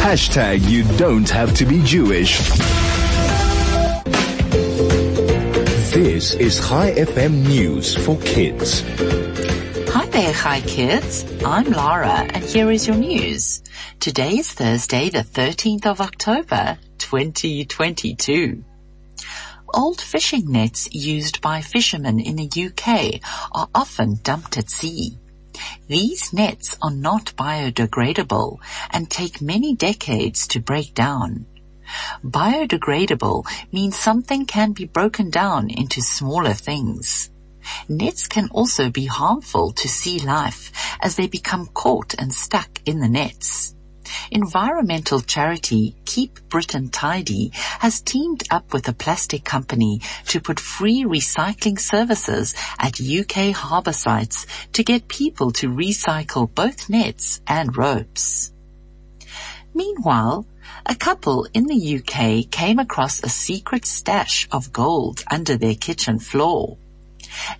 Hashtag you don't have to be Jewish. This is Chai FM News for Kids. Hi there, Hi Kids. I'm Lara and here is your news. Today is Thursday, the 13th of October, 2022. Old fishing nets used by fishermen in the UK are often dumped at sea. These nets are not biodegradable and take many decades to break down. Biodegradable means something can be broken down into smaller things. Nets can also be harmful to sea life as they become caught and stuck in the nets. Environmental charity Keep Britain Tidy has teamed up with a plastic company to put free recycling services at UK harbour sites to get people to recycle both nets and ropes. Meanwhile, a couple in the UK came across a secret stash of gold under their kitchen floor.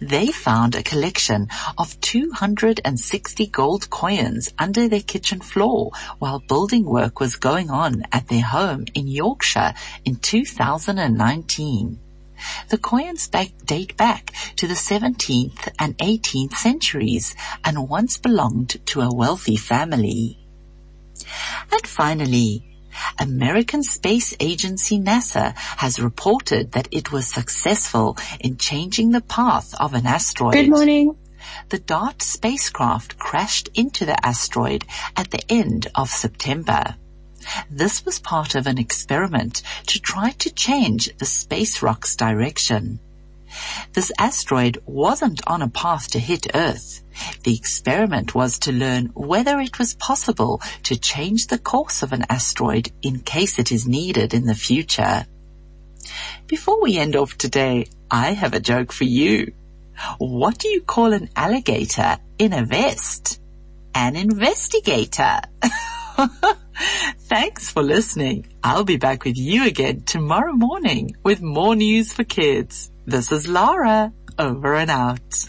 They found a collection of 260 gold coins under their kitchen floor while building work was going on at their home in Yorkshire in 2019. The coins back, date back to the 17th and 18th centuries and once belonged to a wealthy family. And finally, American Space Agency NASA has reported that it was successful in changing the path of an asteroid. Good morning. The DART spacecraft crashed into the asteroid at the end of September. This was part of an experiment to try to change the space rock's direction. This asteroid wasn't on a path to hit Earth. The experiment was to learn whether it was possible to change the course of an asteroid in case it is needed in the future. Before we end off today, I have a joke for you. What do you call an alligator in a vest? An investigator. Thanks for listening. I'll be back with you again tomorrow morning with more news for kids. This is Lara, over and out.